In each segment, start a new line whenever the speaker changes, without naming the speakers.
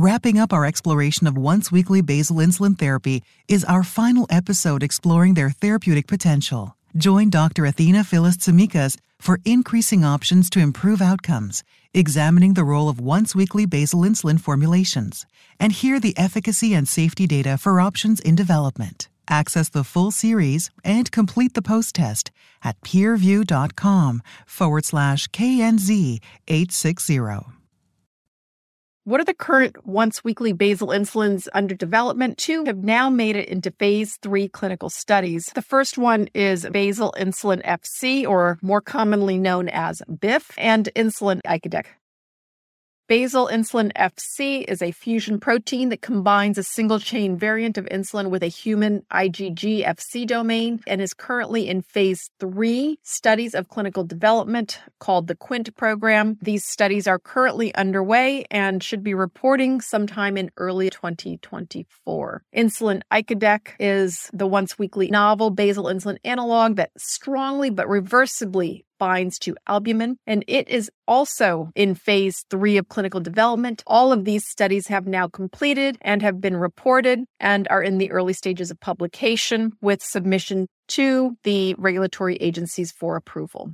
Wrapping up our exploration of once weekly basal insulin therapy is our final episode exploring their therapeutic potential. Join Dr. Athena Philis-Tsimikas for increasing options to improve outcomes, examining the role of once weekly basal insulin formulations, and hear the efficacy and safety data for options in development. Access the full series and complete the post test at peerview.com forward slash KNZ 860.
What are the current once weekly basal insulins under development? Two have now made it into phase three clinical studies. The first one is basal insulin FC, or more commonly known as BIF, and insulin icodec. Basal insulin FC is a fusion protein that combines a single chain variant of insulin with a human IgG FC domain and is currently in phase three studies of clinical development called the QWINT program. These studies are currently underway and should be reporting sometime in early 2024. Insulin icodec is the once weekly novel basal insulin analog that strongly but reversibly binds to albumin, and it is also in phase three of clinical development. All of these studies have now completed and have been reported and are in the early stages of publication with submission to the regulatory agencies for approval.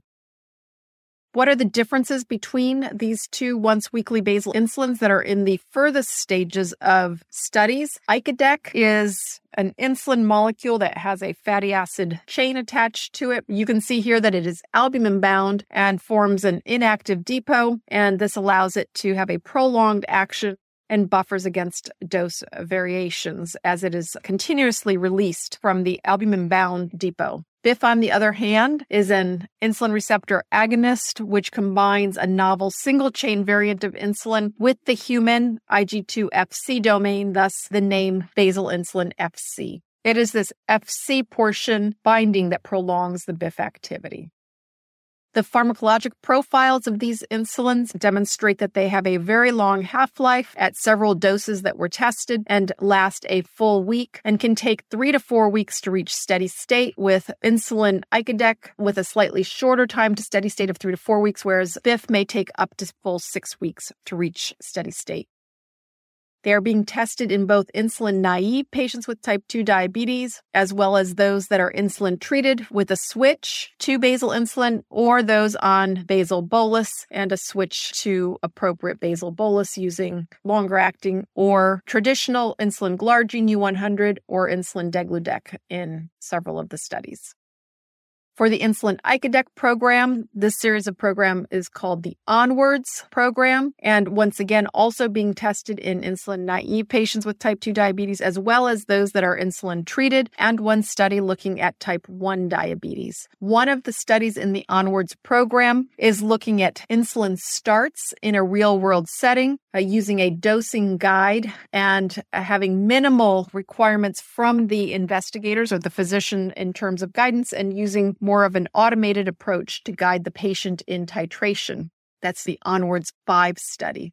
What are the differences between these two once weekly basal insulins that are in the furthest stages of studies? Icodec is an insulin molecule that has a fatty acid chain attached to it. You can see here that it is albumin bound and forms an inactive depot, and this allows it to have a prolonged action and buffers against dose variations as it is continuously released from the albumin bound depot. BIF, on the other hand, is an insulin receptor agonist, which combines a novel single chain variant of insulin with the human IG2 FC domain, thus the name basal insulin FC. It is this FC portion binding that prolongs the BIF activity. The pharmacologic profiles of these insulins demonstrate that they have a very long half life at several doses that were tested and last a full week and can take three to four weeks to reach steady state, with insulin icodec with a slightly shorter time to steady state of three to four weeks, whereas BIF may take up to full six weeks to reach steady state. They are being tested in both insulin naive patients with type 2 diabetes, as well as those that are insulin treated with a switch to basal insulin, or those on basal bolus and a switch to appropriate basal bolus using longer acting or traditional insulin glargine U100 or insulin degludec in several of the studies. For the insulin icodec program, this series of program is called the Onwards program. And once again, also being tested in insulin naive patients with type 2 diabetes, as well as those that are insulin treated, and one study looking at type 1 diabetes. One of the studies in the Onwards program is looking at insulin starts in a real world setting uh, using a dosing guide and uh, having minimal requirements from the investigators or the physician in terms of guidance and using more of an automated approach to guide the patient in titration. That's the Onwards 5 study.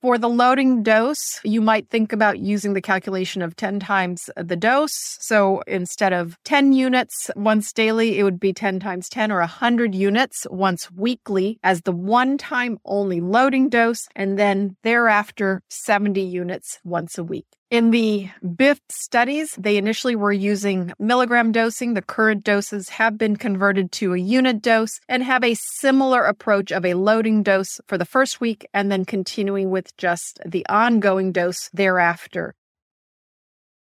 For the loading dose, you might think about using the calculation of 10 times the dose. So instead of 10 units once daily, it would be 10 times 10 or 100 units once weekly as the one time only loading dose, and then thereafter 70 units once a week. In the BIF studies, they initially were using milligram dosing. The current doses have been converted to a unit dose and have a similar approach of a loading dose for the first week and then continuing with just the ongoing dose thereafter.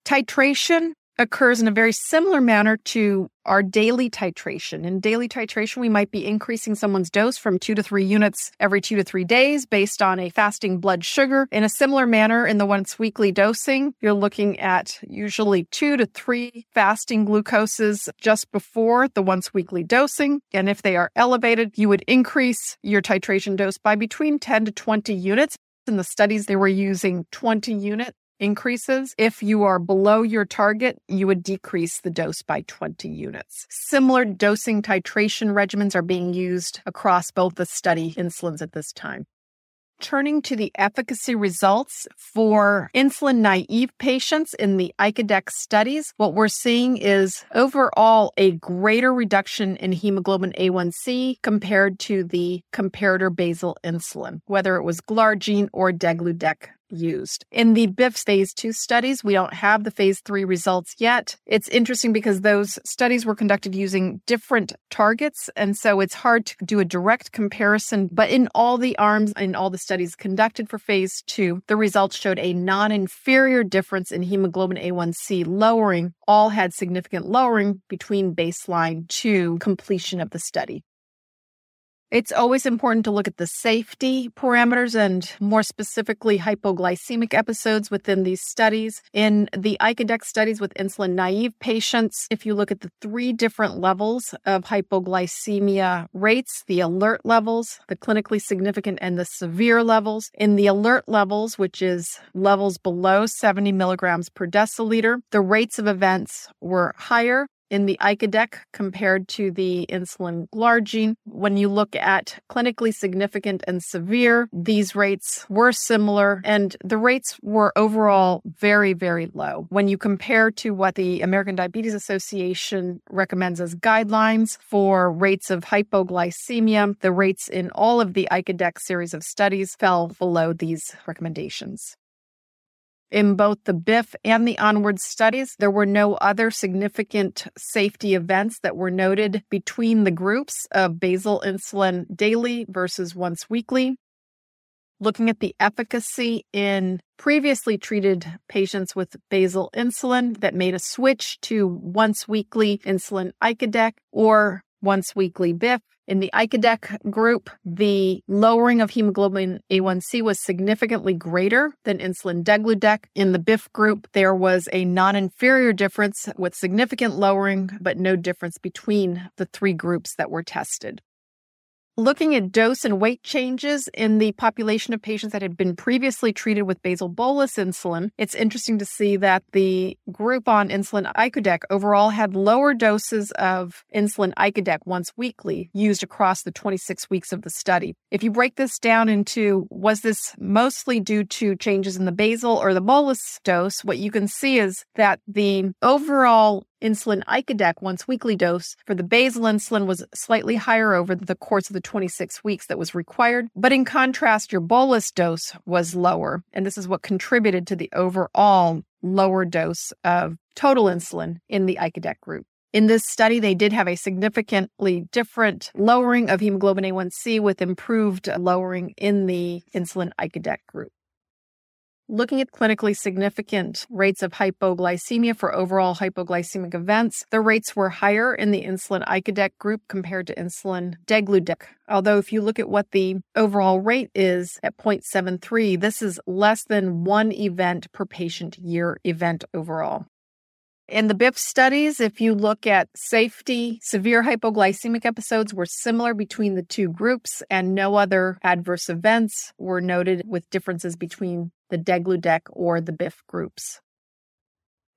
Titration occurs in a very similar manner to our daily titration. In daily titration, we might be increasing someone's dose from two to three units every two to three days based on a fasting blood sugar. In a similar manner, in the once weekly dosing, you're looking at usually two to three fasting glucoses just before the once weekly dosing. And if they are elevated, you would increase your titration dose by between 10 to 20 units. In the studies, they were using 20 units increases. If you are below your target, you would decrease the dose by 20 units. Similar dosing titration regimens are being used across both the study insulins at this time. Turning to the efficacy results for insulin naive patients in the icodec studies, what we're seeing is overall a greater reduction in hemoglobin A1C compared to the comparator basal insulin, whether it was glargine or degludec used. In the BIF's phase two studies, we don't have the phase three results yet. It's interesting because those studies were conducted using different targets. And so it's hard to do a direct comparison. But in all the arms, in all the studies conducted for phase two, the results showed a non inferior difference in hemoglobin A1C lowering. All had significant lowering between baseline to completion of the study. It's always important to look at the safety parameters and more specifically hypoglycemic episodes within these studies. In the icodec studies with insulin naive patients, if you look at the three different levels of hypoglycemia rates, the alert levels, the clinically significant, and the severe levels, in the alert levels, which is levels below 70 milligrams per deciliter, the rates of events were higher in the icodec compared to the insulin glargine. When you look at clinically significant and severe, these rates were similar and the rates were overall very, very low. When you compare to what the American Diabetes Association recommends as guidelines for rates of hypoglycemia, the rates in all of the icodec series of studies fell below these recommendations. In both the BIF and the Onward studies, there were no other significant safety events that were noted between the groups of basal insulin daily versus once weekly. Looking at the efficacy in previously treated patients with basal insulin that made a switch to once weekly insulin icodec or once weekly BIF. In the icodec group, the lowering of hemoglobin A1C was significantly greater than insulin degludec. In the BIF group, there was a non inferior difference with significant lowering, but no difference between the three groups that were tested. Looking at dose and weight changes in the population of patients that had been previously treated with basal bolus insulin, it's interesting to see that the group on insulin icodec overall had lower doses of insulin icodec once weekly used across the 26 weeks of the study. If you break this down into was this mostly due to changes in the basal or the bolus dose, what you can see is that the overall insulin icodec once weekly dose for the basal insulin was slightly higher over the course of the 26 weeks that was required. But in contrast, your bolus dose was lower. And this is what contributed to the overall lower dose of total insulin in the icodec group. In this study, they did have a significantly different lowering of hemoglobin A1C with improved lowering in the insulin icodec group. Looking at clinically significant rates of hypoglycemia for overall hypoglycemic events, the rates were higher in the insulin icodec group compared to insulin degludec. Although, if you look at what the overall rate is at 0.73, this is less than one event per patient year event overall. In the BIF studies, if you look at safety, severe hypoglycemic episodes were similar between the two groups, and no other adverse events were noted with differences between the degludec or the BIF groups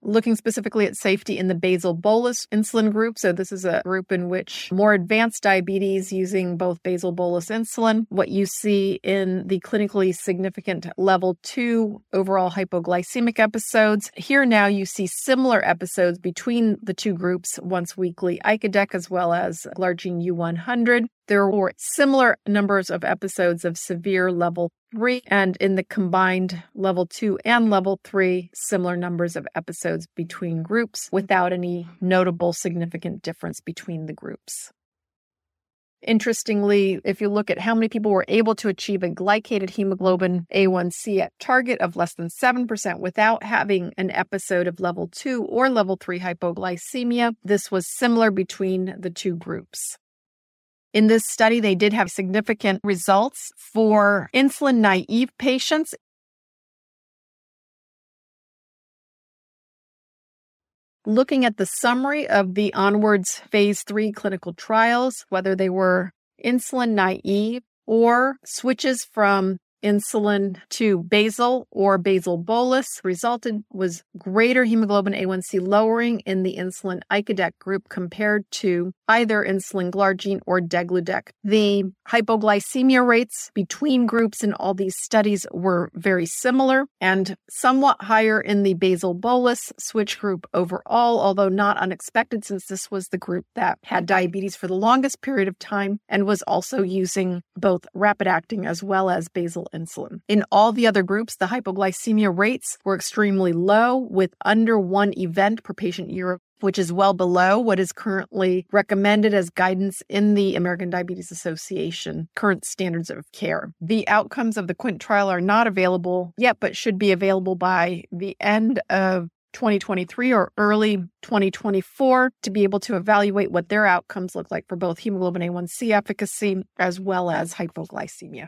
looking specifically at safety in the basal bolus insulin group. So, this is a group in which more advanced diabetes using both basal bolus insulin. What you see in the clinically significant level two overall hypoglycemic episodes. Here now you see similar episodes between the two groups once weekly icodec as well as glargine U100. There were similar numbers of episodes of severe level three, and in the combined level two and level three, similar numbers of episodes between groups without any notable significant difference between the groups. Interestingly, if you look at how many people were able to achieve a glycated hemoglobin A1C at target of less than 7% without having an episode of level 2 or level 3 hypoglycemia, this was similar between the two groups. In this study, they did have significant results for insulin naive patients. Looking at the summary of the Onwards phase three clinical trials, whether they were insulin naive or switches from insulin to basal or basal bolus resulted was greater hemoglobin A1C lowering in the insulin icodec group compared to either insulin glargine or degludec. The hypoglycemia rates between groups in all these studies were very similar and somewhat higher in the basal bolus switch group overall, although not unexpected since this was the group that had diabetes for the longest period of time and was also using both rapid acting as well as basal insulin. In all the other groups, the hypoglycemia rates were extremely low with under one event per patient year which is well below what is currently recommended as guidance in the American Diabetes Association current standards of care. The outcomes of the QWINT trial are not available yet, but should be available by the end of 2023 or early 2024 to be able to evaluate what their outcomes look like for both hemoglobin A1C efficacy as well as hypoglycemia.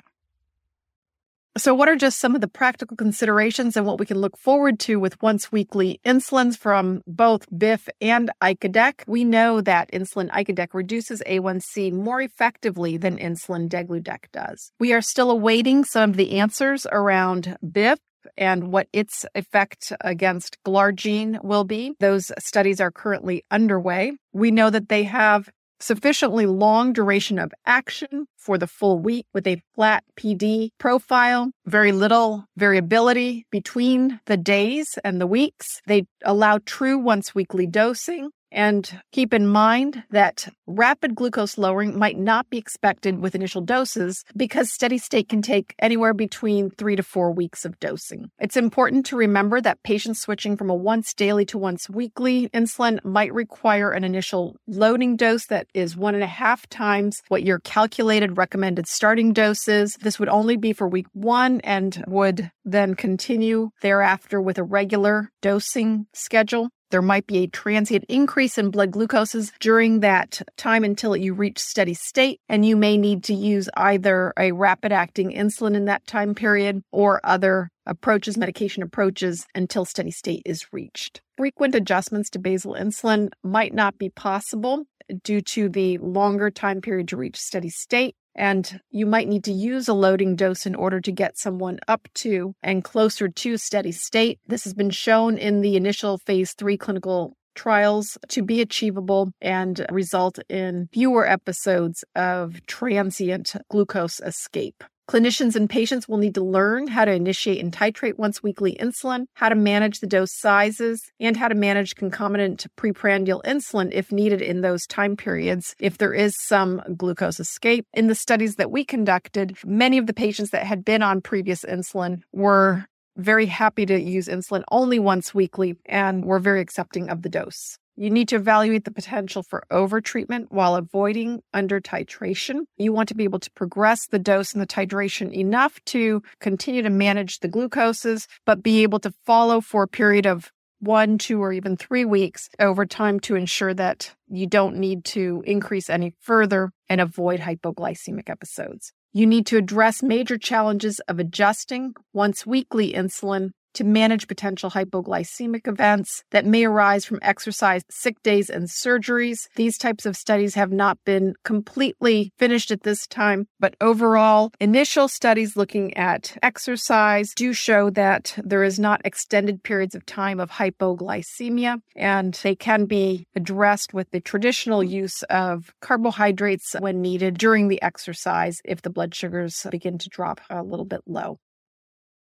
So, what are just some of the practical considerations and what we can look forward to with once weekly insulins from both BIF and icodec? We know that insulin icodec reduces A1C more effectively than insulin degludec does. We are still awaiting some of the answers around BIF and what its effect against glargine will be. Those studies are currently underway. We know that they have sufficiently long duration of action for the full week with a flat PD profile, very little variability between the days and the weeks. They allow true once weekly dosing. And keep in mind that rapid glucose lowering might not be expected with initial doses because steady state can take anywhere between three to four weeks of dosing. It's important to remember that patients switching from a once daily to once weekly insulin might require an initial loading dose that is one and a half times what your calculated recommended starting dose is. This would only be for week one and would then continue thereafter with a regular dosing schedule. There might be a transient increase in blood glucoses during that time until you reach steady state, and you may need to use either a rapid acting insulin in that time period or other approaches, medication approaches, until steady state is reached. Frequent adjustments to basal insulin might not be possible due to the longer time period to reach steady state and you might need to use a loading dose in order to get someone up to and closer to steady state. This has been shown in the initial phase three clinical trials to be achievable and result in fewer episodes of transient glucose escape. Clinicians and patients will need to learn how to initiate and titrate once weekly insulin, how to manage the dose sizes, and how to manage concomitant preprandial insulin if needed in those time periods if there is some glucose escape. In the studies that we conducted, many of the patients that had been on previous insulin were very happy to use insulin only once weekly and were very accepting of the dose. You need to evaluate the potential for overtreatment while avoiding under titration. You want to be able to progress the dose and the titration enough to continue to manage the glucoses, but be able to follow for a period of one, two, or even three weeks over time to ensure that you don't need to increase any further and avoid hypoglycemic episodes. You need to address major challenges of adjusting once weekly insulin to manage potential hypoglycemic events that may arise from exercise, sick days, and surgeries. These types of studies have not been completely finished at this time, but overall, initial studies looking at exercise do show that there is not extended periods of time of hypoglycemia, and they can be addressed with the traditional use of carbohydrates when needed during the exercise if the blood sugars begin to drop a little bit low.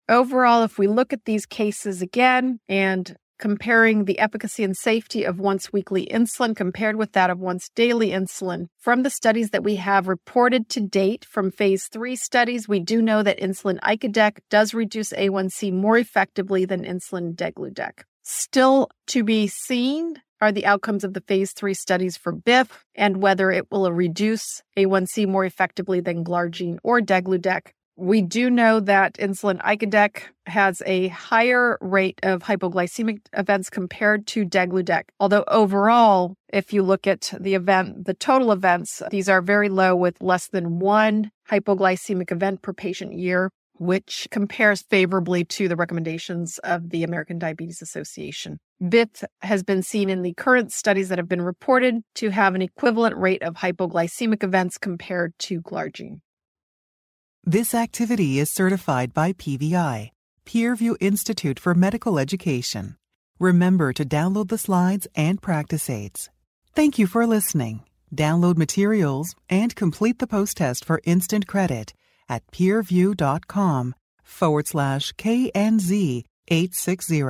Overall, if we look at these cases again and comparing the efficacy and safety of once weekly insulin compared with that of once daily insulin. From the studies that we have reported to date from phase three studies, we do know that insulin icodec does reduce A1C more effectively than insulin degludec. Still to be seen are the outcomes of the phase three studies for BIF and whether it will reduce A1C more effectively than glargine or degludec. We do know that insulin icodec has a higher rate of hypoglycemic events compared to degludec. Although overall, if you look at the event, the total events, these are very low with less than one hypoglycemic event per patient year, which compares favorably to the recommendations of the American Diabetes Association. BIF has been seen in the current studies that have been reported to have an equivalent rate of hypoglycemic events compared to glargine.
This activity is certified by PVI, Peerview Institute for Medical Education. Remember to download the slides and practice aids. Thank you for listening. Download materials and complete the post test for instant credit at peerview.com forward slash KNZ 860.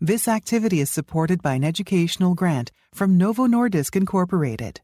This activity is supported by an educational grant from Novo Nordisk Incorporated.